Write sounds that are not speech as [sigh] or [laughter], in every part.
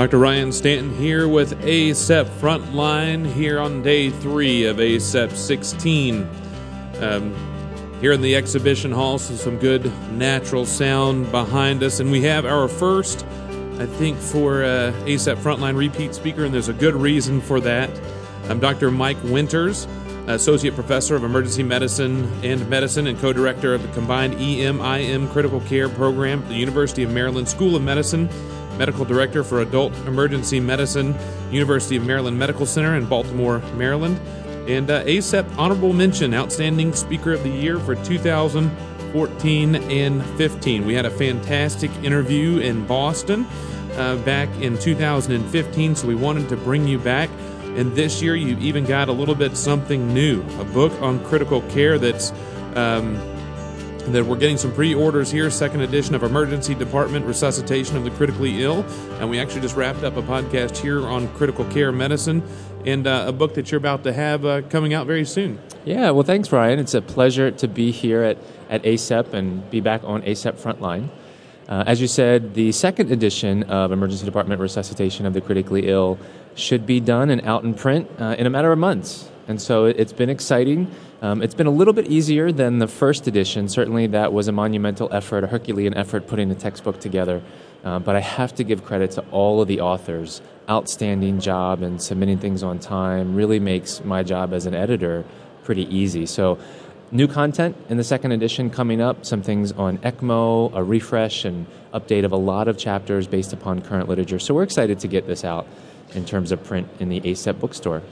Dr. Ryan Stanton here with ACEP Frontline here on day three of ACEP 16. Um, here in the exhibition hall, so some good natural sound behind us, and we have our first, I think, for uh, Frontline repeat speaker, and there's a good reason for that. I'm Dr. Mike Winters, Associate Professor of Emergency Medicine and Medicine and co director of the combined EMIM Critical Care Program at the University of Maryland School of Medicine, Medical Director for Adult Emergency Medicine, University of Maryland Medical Center in Baltimore, Maryland, and uh, ACEP Honorable Mention Outstanding Speaker of the Year for 2014 and 15. We had a fantastic interview in Boston uh, back in 2015, so we wanted to bring you back. And this year, you even got a little bit something new a book on critical care that's. Um, that we're getting some pre-orders here second edition of emergency department resuscitation of the critically ill. And we actually just wrapped up a podcast here on critical care medicine and uh, a book that you're about to have uh, coming out very soon. Yeah well thanks ryan. It's a pleasure to be here at, at acep and be back on ACEP frontline. Uh, as you said the second edition of emergency department resuscitation of the critically ill should be done and out in print uh, in a matter of months. And so it's been exciting um, it's been a little bit easier than the first edition. Certainly, that was a monumental effort, a Herculean effort putting the textbook together. Uh, but I have to give credit to all of the authors. Outstanding job and submitting things on time really makes my job as an editor pretty easy. So, new content in the second edition coming up, some things on ECMO, a refresh and update of a lot of chapters based upon current literature. So, we're excited to get this out in terms of print in the ACEP bookstore.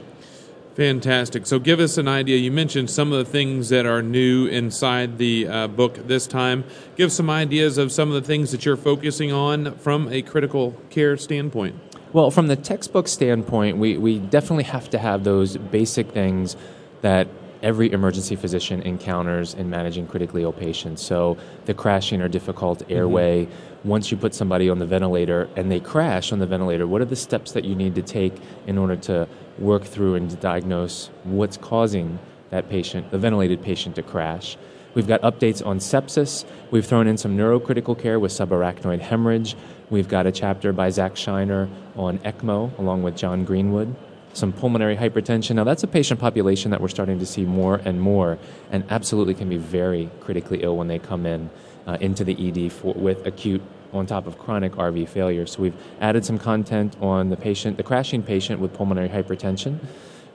Fantastic. So, give us an idea. You mentioned some of the things that are new inside the uh, book this time. Give some ideas of some of the things that you're focusing on from a critical care standpoint. Well, from the textbook standpoint, we, we definitely have to have those basic things that every emergency physician encounters in managing critically ill patients. So, the crashing or difficult mm-hmm. airway. Mm-hmm. Once you put somebody on the ventilator and they crash on the ventilator, what are the steps that you need to take in order to work through and diagnose what's causing that patient, the ventilated patient, to crash. We've got updates on sepsis. We've thrown in some neurocritical care with subarachnoid hemorrhage. We've got a chapter by Zack Shinar on ECMO, along with John Greenwood. Some pulmonary hypertension. Now, that's a patient population that we're starting to see more and more, and absolutely can be very critically ill when they come in uh, into the ED for, with acute on top of chronic RV failure. So we've added some content on the patient, the crashing patient with pulmonary hypertension.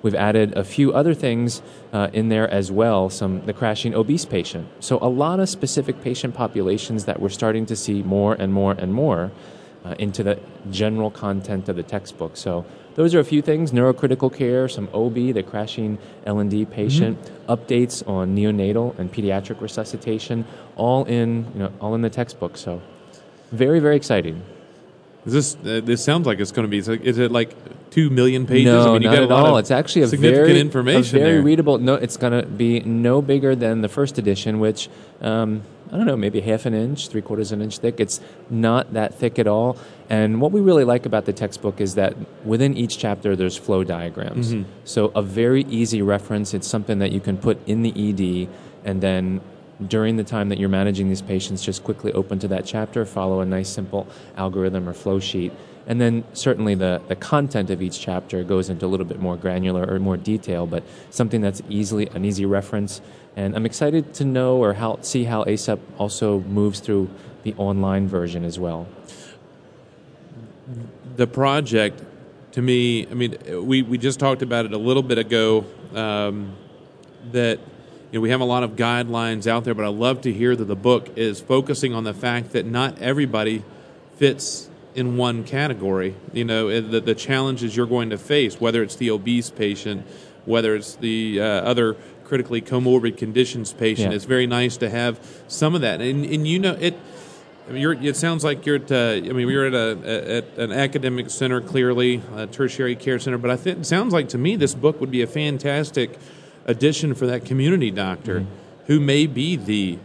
We've added a few other things uh, in there as well, some the crashing obese patient. So a lot of specific patient populations that we're starting to see more and more and more uh, into the general content of the textbook. So those are a few things: neurocritical care, some OB, the crashing L&D patient, mm-hmm. updates on neonatal and pediatric resuscitation, all in you know all in the textbook. So very, very exciting. Is this uh, this sounds like it's going to be? Is it like two million pages? No, I mean, you not at all. It's actually a significant very, information. A very there. readable. No, it's going to be no bigger than the first edition, which um, I don't know, maybe half an inch, three quarters of an inch thick. It's not that thick at all. And what we really like about the textbook is that within each chapter, there's flow diagrams. Mm-hmm. So a very easy reference. It's something that you can put in the ED and then during the time that you're managing these patients, just quickly open to that chapter, follow a nice simple algorithm or flow sheet. And then certainly the, the content of each chapter goes into a little bit more granular or more detail, but something that's easily an easy reference. And I'm excited to know or how, see how ACEP also moves through the online version as well. The project, to me, I mean, we, we just talked about it a little bit ago, um, that – you know, we have a lot of guidelines out there, but I love to hear that the book is focusing on the fact that not everybody fits in one category. You know, the, the challenges you're going to face, whether it's the obese patient, whether it's the uh, other critically comorbid conditions patient. Yeah. It's very nice to have some of that, and, and you know it. I mean, it sounds like you're at. Uh, I mean, you're at, a, at an academic center, clearly a tertiary care center. But I think it sounds like to me this book would be a fantastic addition for that community doctor mm-hmm. who may be the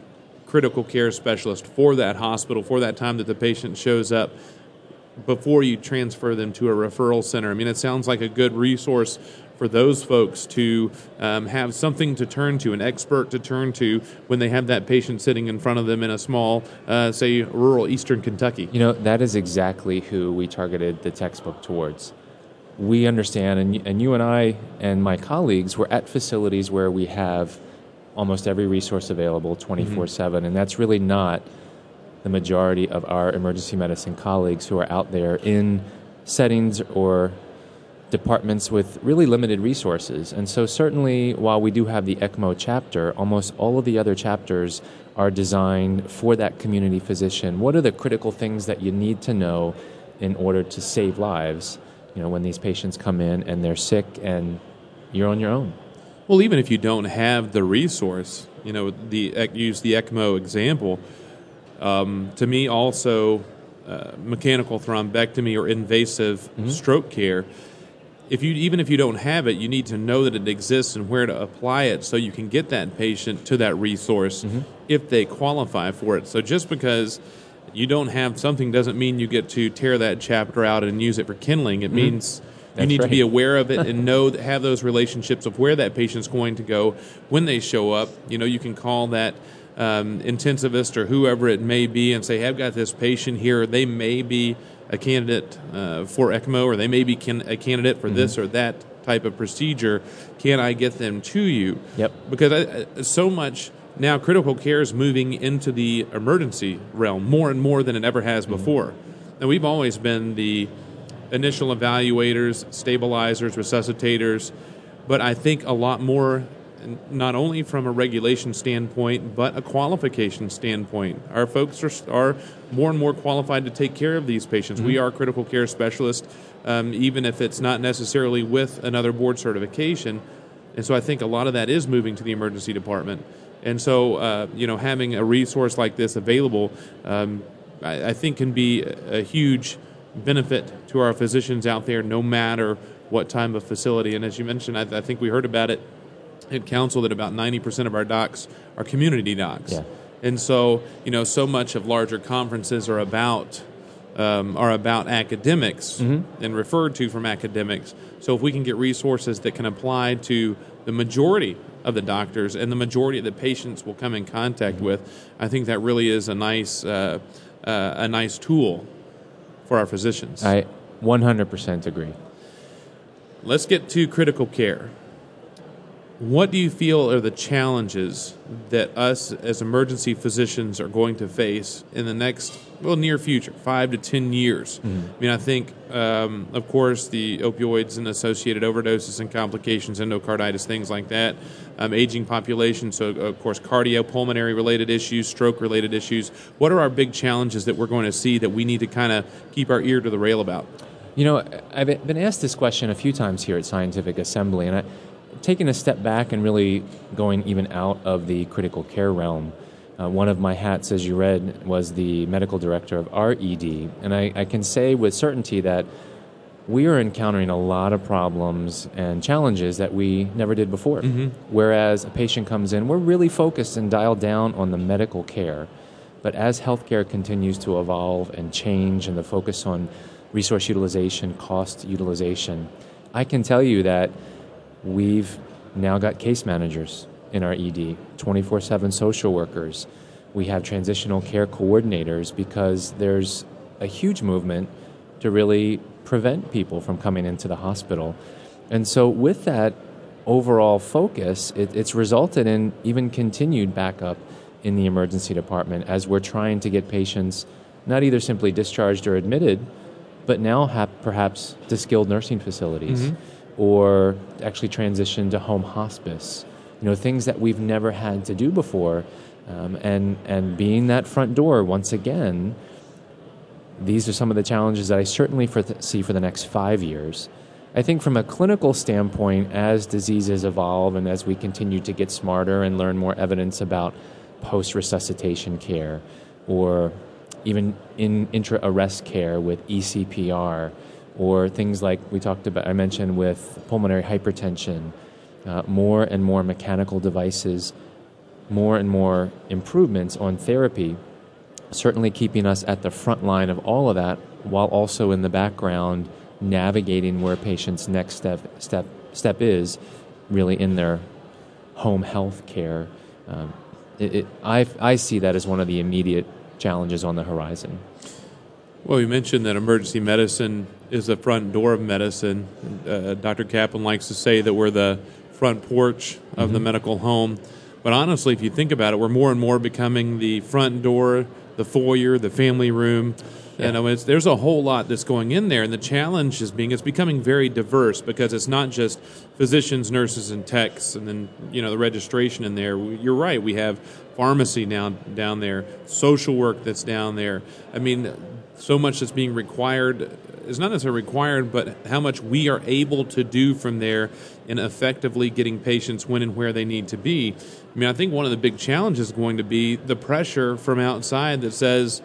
critical care specialist for that hospital for that time that the patient shows up before you transfer them to a referral center. I mean, it sounds like a good resource for those folks to um, have something to turn to, an expert to turn to when they have that patient sitting in front of them in a small, uh, say, rural eastern Kentucky? You know, that is exactly who we targeted the textbook towards. We understand, and, and you and I and my colleagues were at facilities where we have almost every resource available 24 mm-hmm. 7, and that's really not the majority of our emergency medicine colleagues who are out there in settings or departments with really limited resources. And so, certainly, while we do have the ECMO chapter, almost all of the other chapters are designed for that community physician. What are the critical things that you need to know in order to save lives? You know, when these patients come in and they're sick and you're on your own. Well, even if you don't have the resource, you know, the use the ECMO example. Um, to me, also, uh, mechanical thrombectomy or invasive mm-hmm. stroke care if you even if you don't have it, you need to know that it exists and where to apply it so you can get that patient to that resource mm-hmm. if they qualify for it. So just because you don't have something doesn't mean you get to tear that chapter out and use it for kindling. It mm-hmm. means That's you need right. to be aware of it [laughs] and know that have those relationships of where that patient's going to go when they show up. You know, you can call that um, intensivist or whoever it may be and say, "Hey, I've got this patient here. They may be a candidate uh, for ECMO, or they may be can- a candidate for mm-hmm. this or that type of procedure. Can I get them to you? Yep. Because I, so much now, critical care is moving into the emergency realm more and more than it ever has mm-hmm. before. And we've always been the initial evaluators, stabilizers, resuscitators, but I think a lot more not only from a regulation standpoint, but a qualification standpoint. Our folks are, are more and more qualified to take care of these patients. Mm-hmm. We are critical care specialists, um, even if it's not necessarily with another board certification. And so I think a lot of that is moving to the emergency department. And so, uh, you know, having a resource like this available, um, I, I, think can be a, a huge benefit to our physicians out there, no matter what type of facility. And as you mentioned, I, I think we heard about it at council that about 90% of our docs are community docs. Yeah. And so, you know, so much of larger conferences are about um, are about academics mm-hmm. and referred to from academics. So if we can get resources that can apply to the majority of the doctors and the majority of the patients will come in contact with, I think that really is a nice uh, uh, a nice tool for our physicians. I 100% agree. Let's get to critical care. What do you feel are the challenges that us as emergency physicians are going to face in the next, well, near future, five to ten years? Mm-hmm. I mean, I think, um, of course, the opioids and associated overdoses and complications, endocarditis, things like that, um, aging population, so of course, cardiopulmonary related issues, stroke related issues. What are our big challenges that we're going to see that we need to kind of keep our ear to the rail about? You know, I've been asked this question a few times here at Scientific Assembly, and I taking a step back and really going even out of the critical care realm. Uh, one of my hats, as you read, was the medical director of RED. And I, I can say with certainty that we are encountering a lot of problems and challenges that we never did before. Mm-hmm. Whereas a patient comes in, we're really focused and dialed down on the medical care. But as healthcare continues to evolve and change and the focus on resource utilization, cost utilization, I can tell you that We've now got case managers in our ED, 24 7 social workers. We have transitional care coordinators because there's a huge movement to really prevent people from coming into the hospital. And so, with that overall focus, it, it's resulted in even continued backup in the emergency department as we're trying to get patients not either simply discharged or admitted, but now have perhaps to skilled nursing facilities. Mm-hmm or actually transition to home hospice. You know, things that we've never had to do before. Um, and, and being that front door, once again, these are some of the challenges that I certainly for th- see for the next five years. I think from a clinical standpoint, as diseases evolve and as we continue to get smarter and learn more evidence about post resuscitation care or even in intra arrest care with ECPR, or things like we talked about, I mentioned with pulmonary hypertension, uh, more and more mechanical devices, more and more improvements on therapy, certainly keeping us at the front line of all of that while also in the background navigating where patients' next step, step step is really in their home health care. Um, it, it, I, I see that as one of the immediate challenges on the horizon. Well, you mentioned that emergency medicine is the front door of medicine. Uh, Dr. Kaplan likes to say that we're the front porch of mm-hmm. the medical home. But honestly, if you think about it, we're more and more becoming the front door, the foyer, the family room. Yeah. You know, there's a whole lot that's going in there, and the challenge is being it's becoming very diverse because it's not just physicians, nurses, and techs, and then you know the registration in there. You're right. We have pharmacy now down there, social work that's down there. I mean, so much that's being required is not necessarily required, but how much we are able to do from there in effectively getting patients when and where they need to be. I mean, I think one of the big challenges is going to be the pressure from outside that says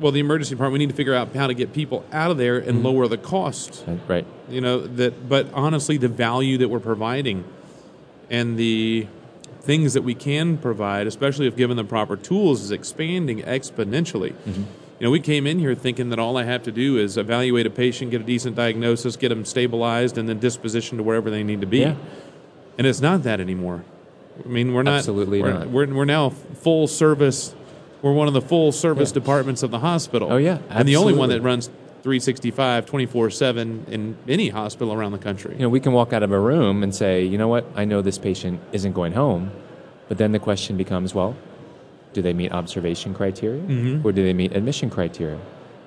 well, the emergency department, we need to figure out how to get people out of there and mm-hmm. lower the cost. Right. You know that, but honestly, the value that we're providing and the things that we can provide, especially if given the proper tools, is expanding exponentially. Mm-hmm. You know, we came in here thinking that all I have to do is evaluate a patient, get a decent diagnosis, get them stabilized, and then disposition to wherever they need to be. Yeah. And it's not that anymore. I mean, we're not absolutely we're, not. We're, we're now full service we're one of the full service yeah. departments of the hospital. Oh, yeah. Absolutely. And the only one that runs 365, 24 7 in any hospital around the country. You know, we can walk out of a room and say, you know what, I know this patient isn't going home. But then the question becomes, well, do they meet observation criteria mm-hmm. or do they meet admission criteria?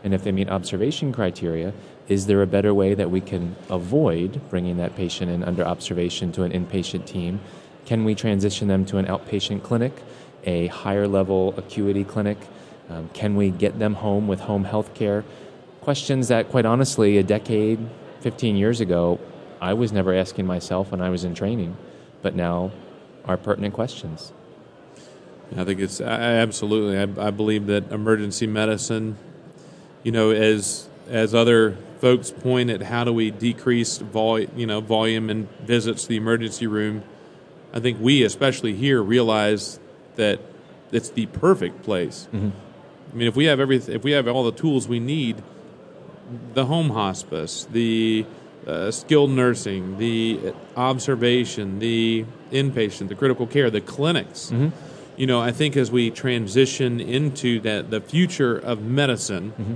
And if they meet observation criteria, is there a better way that we can avoid bringing that patient in under observation to an inpatient team? Can we transition them to an outpatient clinic? a higher level acuity clinic? Um, can we get them home with home health care? Questions that, quite honestly, a decade, 15 years ago, I was never asking myself when I was in training, but now are pertinent questions. I think it's I, absolutely. I, I believe that emergency medicine, you know, as as other folks point at how do we decrease vol- you know volume and visits to the emergency room, I think we, especially here, realize that it's the perfect place. Mm-hmm. I mean, if we have everything, if we have all the tools we need, the home hospice, the uh, skilled nursing, the observation, the inpatient, the critical care, the clinics. Mm-hmm. You know, I think as we transition into that the future of medicine, mm-hmm.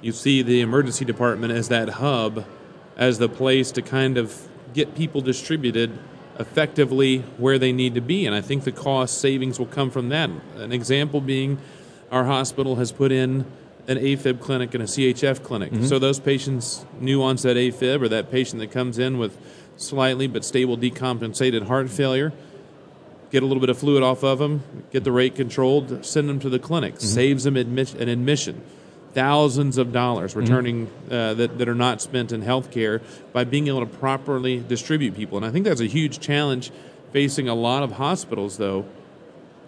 you see the emergency department as that hub, as the place to kind of get people distributed effectively where they need to be. And I think the cost savings will come from that. An example being our hospital has put in an AFib clinic and a CHF clinic. Mm-hmm. So those patients new onset AFib or that patient that comes in with slightly but stable decompensated heart failure, get a little bit of fluid off of them, get the rate controlled, send them to the clinic, mm-hmm. saves them admi- an admission thousands of dollars mm-hmm. returning mm-hmm. uh, that, that are not spent in healthcare by being able to properly distribute people. And I think that's a huge challenge facing a lot of hospitals, though.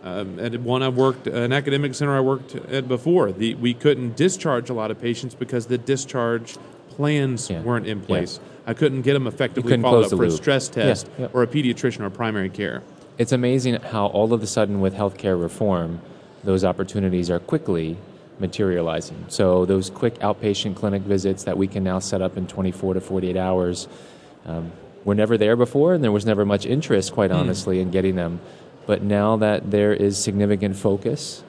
Um, at one I worked, an academic center I worked at before, the, we couldn't discharge a lot of patients because the discharge plans yeah. weren't in place. Yeah. I couldn't get them effectively followed up for loop. a stress test yeah. or a pediatrician or primary care. It's amazing how all of a sudden with healthcare reform, those opportunities are quickly materializing. So those quick outpatient clinic visits that we can now set up in 24 to 48 hours um, were never there before, and there was never much interest, quite hmm. honestly, mm. in getting them. But now that there is significant focus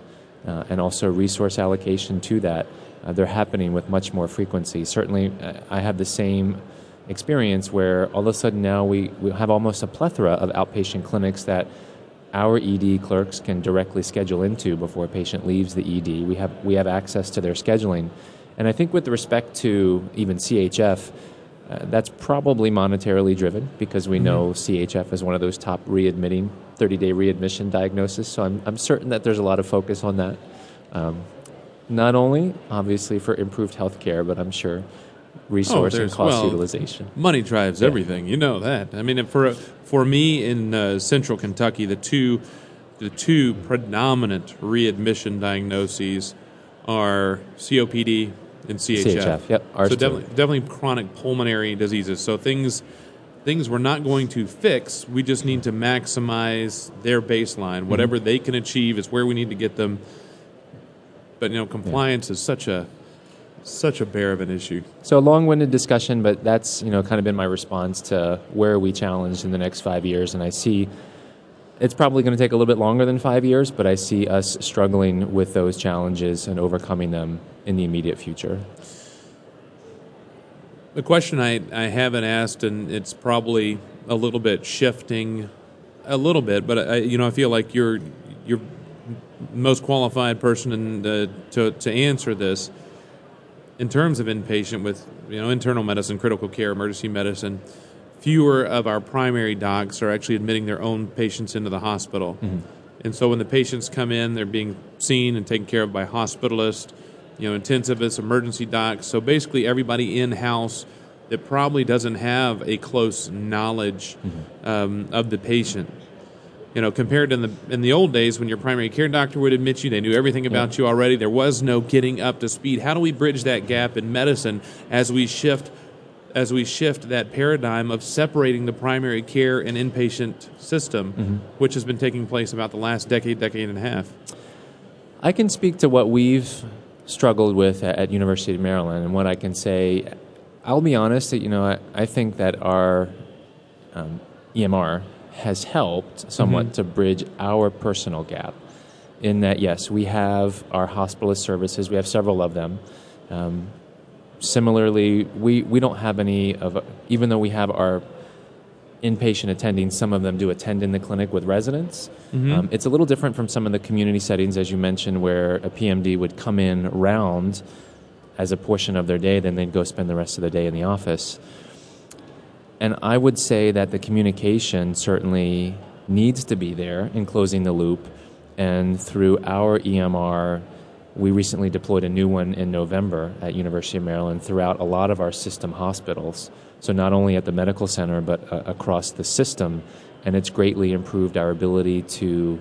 uh, and also resource allocation to that, uh, they're happening with much more frequency. Certainly, uh, I have the same experience where all of a sudden now we, we have almost a plethora of outpatient clinics that our ED clerks can directly schedule into before a patient leaves the ED. We have, we have access to their scheduling. And I think with respect to even CHF, uh, that's probably monetarily driven because we mm-hmm. know CHF is one of those top readmitting 30 day readmission diagnosis. So I'm, I'm certain that there's a lot of focus on that. Um, not only, obviously, for improved health care, but I'm sure resource oh, and cost well, utilization. Money drives yeah. everything. You know that. I mean, for for me in uh, Central Kentucky, the two the two predominant readmission diagnoses are COPD and CHF. CHF yep. Ours so definitely, definitely chronic pulmonary diseases. So things things we're not going to fix. We just need to maximize their baseline. Mm-hmm. Whatever they can achieve is where we need to get them. But you know, compliance yeah. is such a Such a bear of an issue. So a long-winded discussion, but that's you know kind of been my response to where are we challenged in the next five years, and I see it's probably going to take a little bit longer than five years, but I see us struggling with those challenges and overcoming them in the immediate future. The question I, I haven't asked, and it's probably a little bit shifting, a little bit, but I, you know I feel like you're you're most qualified person in, uh, to to answer this. In terms of inpatient with you know internal medicine, critical care, emergency medicine, fewer of our primary docs are actually admitting their own patients into the hospital. Mm-hmm. And so when the patients come in, they're being seen and taken care of by hospitalists, you know, intensivists, emergency docs. So basically, everybody in house that probably doesn't have a close knowledge mm-hmm. um, of the patient. You know, compared to in the in the old days when your primary care doctor would admit you, they knew everything about yeah. you already. There was no getting up to speed. How do we bridge that gap in medicine as we shift as we shift that paradigm of separating the primary care and inpatient system, mm-hmm. which has been taking place about the last decade, decade and a half? I can speak to what we've struggled with at, at University of Maryland, and what I can say. I'll be honest that you know I, I think that our um, EMR has helped somewhat mm-hmm. to bridge our personal gap. In that, yes, we have our hospitalist services. We have several of them. Um, similarly, we, we don't have any of, even though we have our inpatient attending, some of them do attend in the clinic with residents. Mm-hmm. Um, it's a little different from some of the community settings, as you mentioned, where a PMD would come in round as a portion of their day, then they'd go spend the rest of the day in the office. And I would say that the communication certainly needs to be there in closing the loop. And through our EMR, we recently deployed a new one in November at University of Maryland throughout a lot of our system hospitals. So not only at the medical center, but uh, across the system. And it's greatly improved our ability to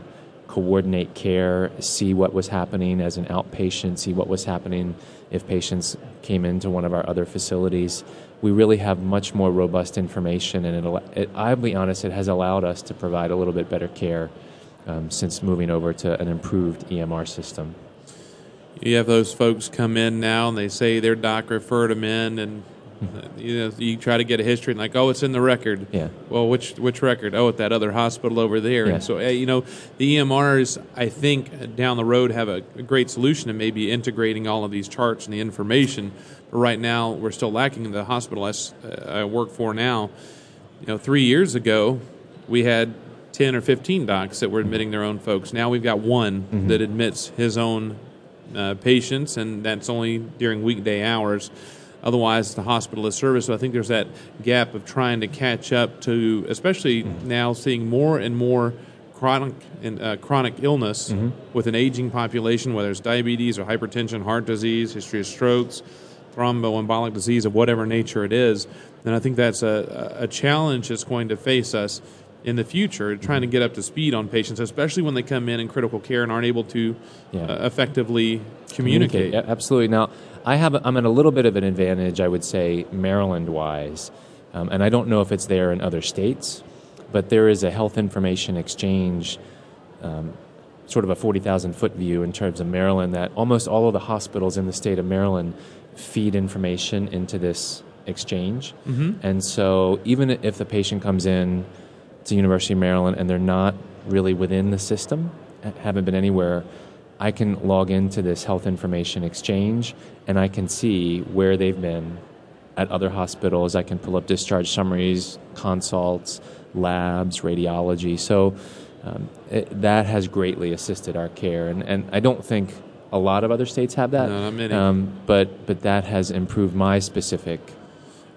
coordinate care, see what was happening as an outpatient, see what was happening if patients came into one of our other facilities. We really have much more robust information, and it, it, I'll be honest, it has allowed us to provide a little bit better care um, since moving over to an improved EMR system. You have those folks come in now and they say their doc referred them in and you know you try to get a history and like oh it's in the record. Yeah. Well which which record? Oh at that other hospital over there. Yeah. and so you know the emrs i think down the road have a, a great solution to maybe integrating all of these charts and the information. But right now we're still lacking in the hospital I, uh, I work for now. You know three years ago we had 10 or 15 docs that were admitting their own folks. Now we've got one mm-hmm. that admits his own uh, patients, and that's only during weekday hours. Otherwise, the hospitalist service. So I think there's that gap of trying to catch up to, especially now seeing more and more chronic uh, chronic illness mm-hmm. with an aging population, whether it's diabetes or hypertension, heart disease, history of strokes, thromboembolic disease of whatever nature it is. And I think that's a, a challenge that's going to face us in the future, trying to get up to speed on patients, especially when they come in in critical care and aren't able to yeah. uh, effectively communicate. communicate. Absolutely. Now, I have I'm at a little bit of an advantage, I would say, Maryland wise, um, and I don't know if it's there in other states, but there is a health information exchange. Um, sort of a 40,000 foot view in terms of Maryland that almost all of the hospitals in the state of Maryland feed information into this exchange. Mm-hmm. And so even if the patient comes in to University of Maryland and they're not really within the system, haven't been anywhere, I can log into this health information exchange and I can see where they've been at other hospitals. I can pull up discharge summaries, consults, labs, radiology. So um, it, that has greatly assisted our care. And, and I don't think a lot of other states have that. No, many. Um, but, but that has improved my specific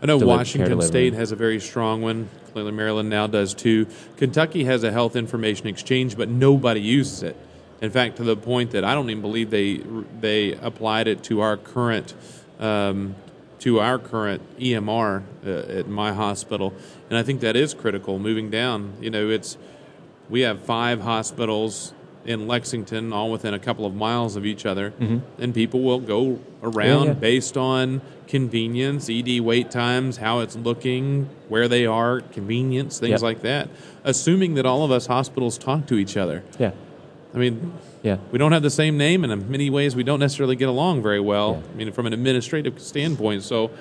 I know Washington State has a very strong one. Clearly, Maryland now does too. Kentucky has a health information exchange, but nobody uses it. In fact, to the point that I don't even believe they they applied it to our current um, to our current EMR uh, at my hospital, and I think that is critical. Moving down, you know, it's we have five hospitals in Lexington, all within a couple of miles of each other, mm-hmm. and people will go around yeah, yeah. based on convenience, ED wait times, how it's looking, where they are, convenience, things yep. like that. Assuming that all of us hospitals talk to each other. Yeah. I mean, Yeah. we don't have the same name, and in many ways, we don't necessarily get along very well. Yeah. I mean, from an administrative standpoint. So,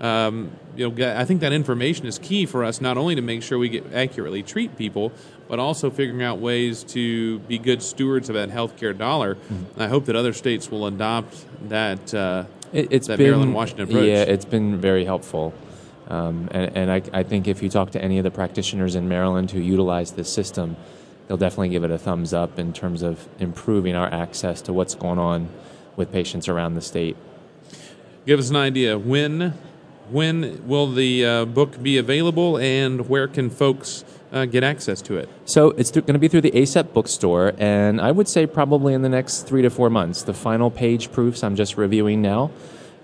um, you know, I think that information is key for us not only to make sure we get accurately treat people, but also figuring out ways to be good stewards of that healthcare dollar. Mm-hmm. I hope that other states will adopt that. Uh, It, it's that been Maryland Washington approach. Yeah, it's been very helpful. Um, and and I, I think if you talk to any of the practitioners in Maryland who utilize this system, they'll definitely give it a thumbs up in terms of improving our access to what's going on with patients around the state. give us an idea when when will the uh, book be available, and where can folks uh, get access to it? So it's going to be through the ACEP bookstore, and I would say probably in the next three to four months. The final page proofs I'm just reviewing now,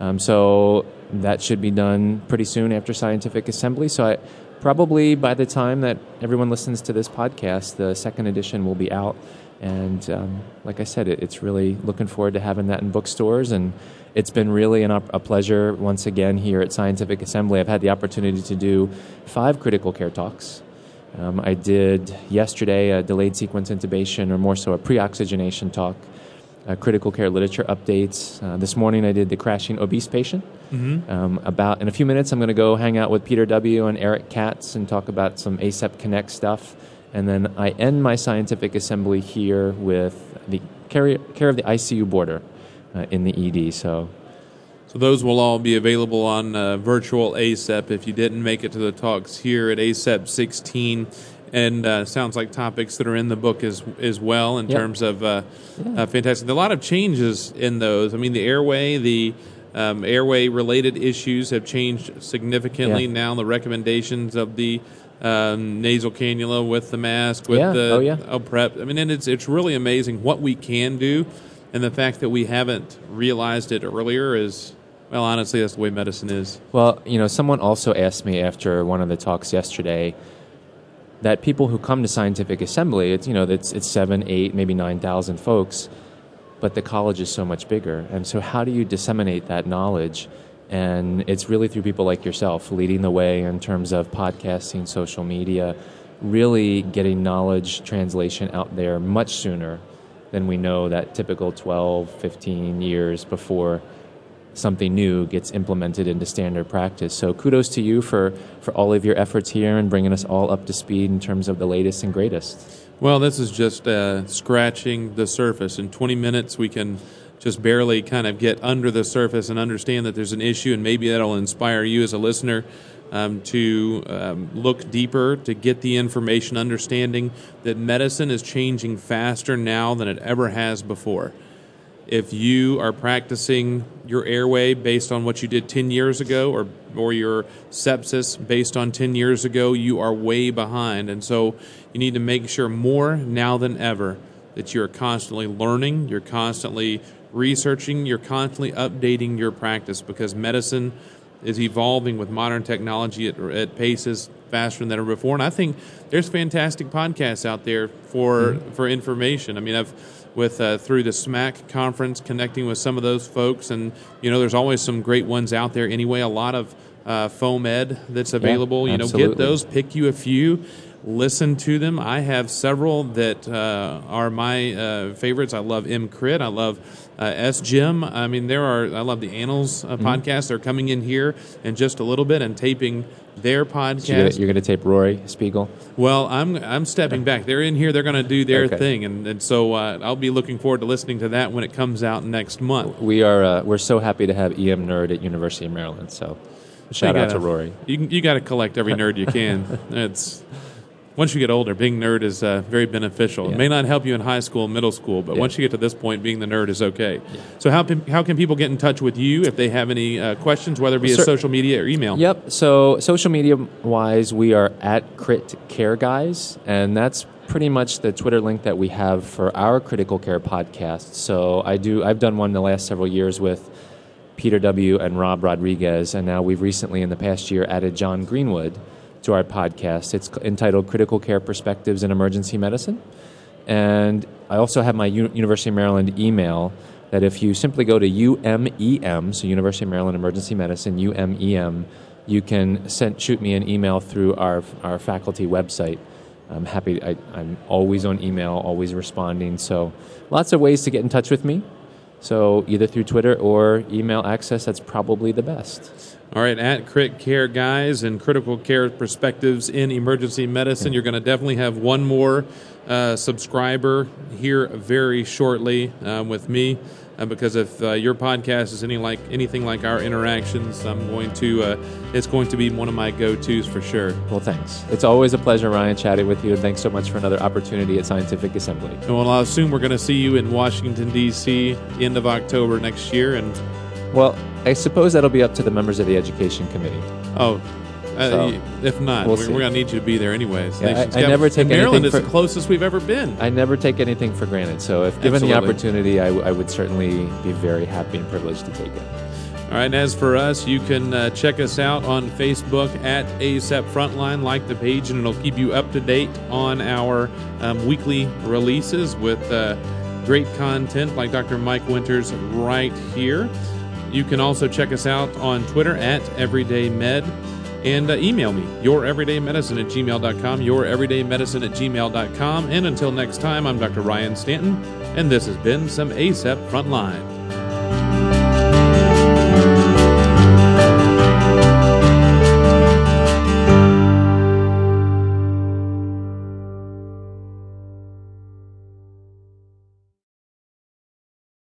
um, so that should be done pretty soon after scientific assembly. So I, probably by the time that everyone listens to this podcast, the second edition will be out. And um, like I said, it, it's really looking forward to having that in bookstores. And it's been really an, a pleasure once again here at Scientific Assembly. I've had the opportunity to do five critical care talks. Um, I did yesterday a delayed sequence intubation, or more so a pre oxygenation talk, uh, critical care literature updates. Uh, this morning I did the crashing obese patient. Mm-hmm. Um, about in a few minutes, I'm going to go hang out with Peter W. and Eric Katz and talk about some ACEP Connect stuff. And then I end my scientific assembly here with the care, care of the ICU border uh, in the ED. So So those will all be available on uh, virtual ACEP if you didn't make it to the talks here at ACEP 16. And uh, sounds like topics that are in the book as as well in Yep. terms of uh, uh, fantastic. A lot of changes in those. I mean, the airway, the um, airway related issues have changed significantly. Yeah. Now the recommendations of the um, nasal cannula with the mask, with Yeah. the Oh, yeah. oh, prep. I mean, and it's it's really amazing what we can do, and the fact that we haven't realized it earlier is well, honestly, that's the way medicine is. Well, you know, someone also asked me after one of the talks yesterday that people who come to scientific assembly, it's you know, it's it's seven, eight, maybe nine thousand folks, but the college is so much bigger, and so how do you disseminate that knowledge? And it's really through people like yourself leading the way in terms of podcasting, social media, really getting knowledge translation out there much sooner than we know that typical 12, 15 years before something new gets implemented into standard practice. So kudos to you for, for all of your efforts here and bringing us all up to speed in terms of the latest and greatest. Well, this is just uh, scratching the surface. In 20 minutes, we can just barely kind of get under the surface and understand that there's an issue, and maybe that'll inspire you as a listener um, to um, look deeper, to get the information, understanding that medicine is changing faster now than it ever has before. If you are practicing your airway based on what you did 10 years ago or, or your sepsis based on 10 years ago, you are way behind. And so you need to make sure more now than ever that you're constantly learning, you're constantly researching, you're constantly updating your practice because medicine is evolving with modern technology at, at paces faster than ever before. And I think there's fantastic podcasts out there for mm-hmm. for information. I mean, I've with uh, through the SMACC conference, connecting with some of those folks, and you know, there's always some great ones out there. Anyway, a lot of uh, FOAMed that's available. you know, get those, pick you a few. Listen to them. I have several that uh, are my uh, favorites. I love EMCrit. I love uh, SGEM. I mean, there are. I love the Annals uh, podcast. They're coming in here in just a little bit and taping their podcast. So you're, going to tape Rory Spiegel? Well, I'm I'm stepping back. They're in here. They're going to do their Okay. thing, and, and so uh, I'll be looking forward to listening to that when it comes out next month. We are uh, we're so happy to have EM Nerd at University of Maryland. So shout out to Rory. You you got to collect every [laughs] nerd you can. it's once you get older, being nerd is uh, very beneficial. It may not help you in high school, middle school, but Yeah. once you get to this point, being the nerd is okay. So how pe- how can people get in touch with you if they have any uh, questions, whether it be Cer- social media or email? Yep. So social media wise, we are at Crit Care Guys, and that's pretty much the Twitter link that we have for our critical care podcast. So I do. I've done one the last several years with Peter W. and Rob Rodriguez, and now we've recently, in the past year, added John Greenwood to our podcast. It's entitled "Critical Care Perspectives in Emergency Medicine." And I also have my U- University of Maryland email that if you simply go to UMEM, so University of Maryland Emergency Medicine, UMEM, you can send, shoot me an email through our, our faculty website. I'm happy. I, I'm always on email, always responding. So lots of ways to get in touch with me. So either through Twitter or email access, that's probably the best. All right, at Crit Care Guys and Critical Care Perspectives in Emergency Medicine, you're going to definitely have one more uh, subscriber here very shortly uh, with me. Uh, because if uh, your podcast is any like anything like our interactions, I'm going to uh, it's going to be one of my go-tos for sure. Well, thanks. It's always a pleasure, Ryan, chatting with you, and thanks so much for another opportunity at Scientific Assembly. Well, I assume we're going to see you in Washington D.C. end of October next year, and well, I suppose that'll be up to the members of the Education Committee. Oh, uh, so, if not, we'll we're, we're, gonna need you to be there anyways. Yeah, I, I never take Maryland is the closest we've ever been. I never take anything for granted. So if given Absolutely. the opportunity, I, w- I would certainly be very happy and privileged to take it. All right, and as for us, you can uh, check us out on Facebook at ACEP Frontline. Like the page, and it'll keep you up to date on our um, weekly releases with uh, great content like Dr. Mike Winters right here. You can also check us out on Twitter at EverydayMed and uh, email me, youreverydaymedicine at gmail.com, youreverydaymedicine at gmail.com. And until next time, I'm Dr. Ryan Stanton, and this has been some ACEP Frontline.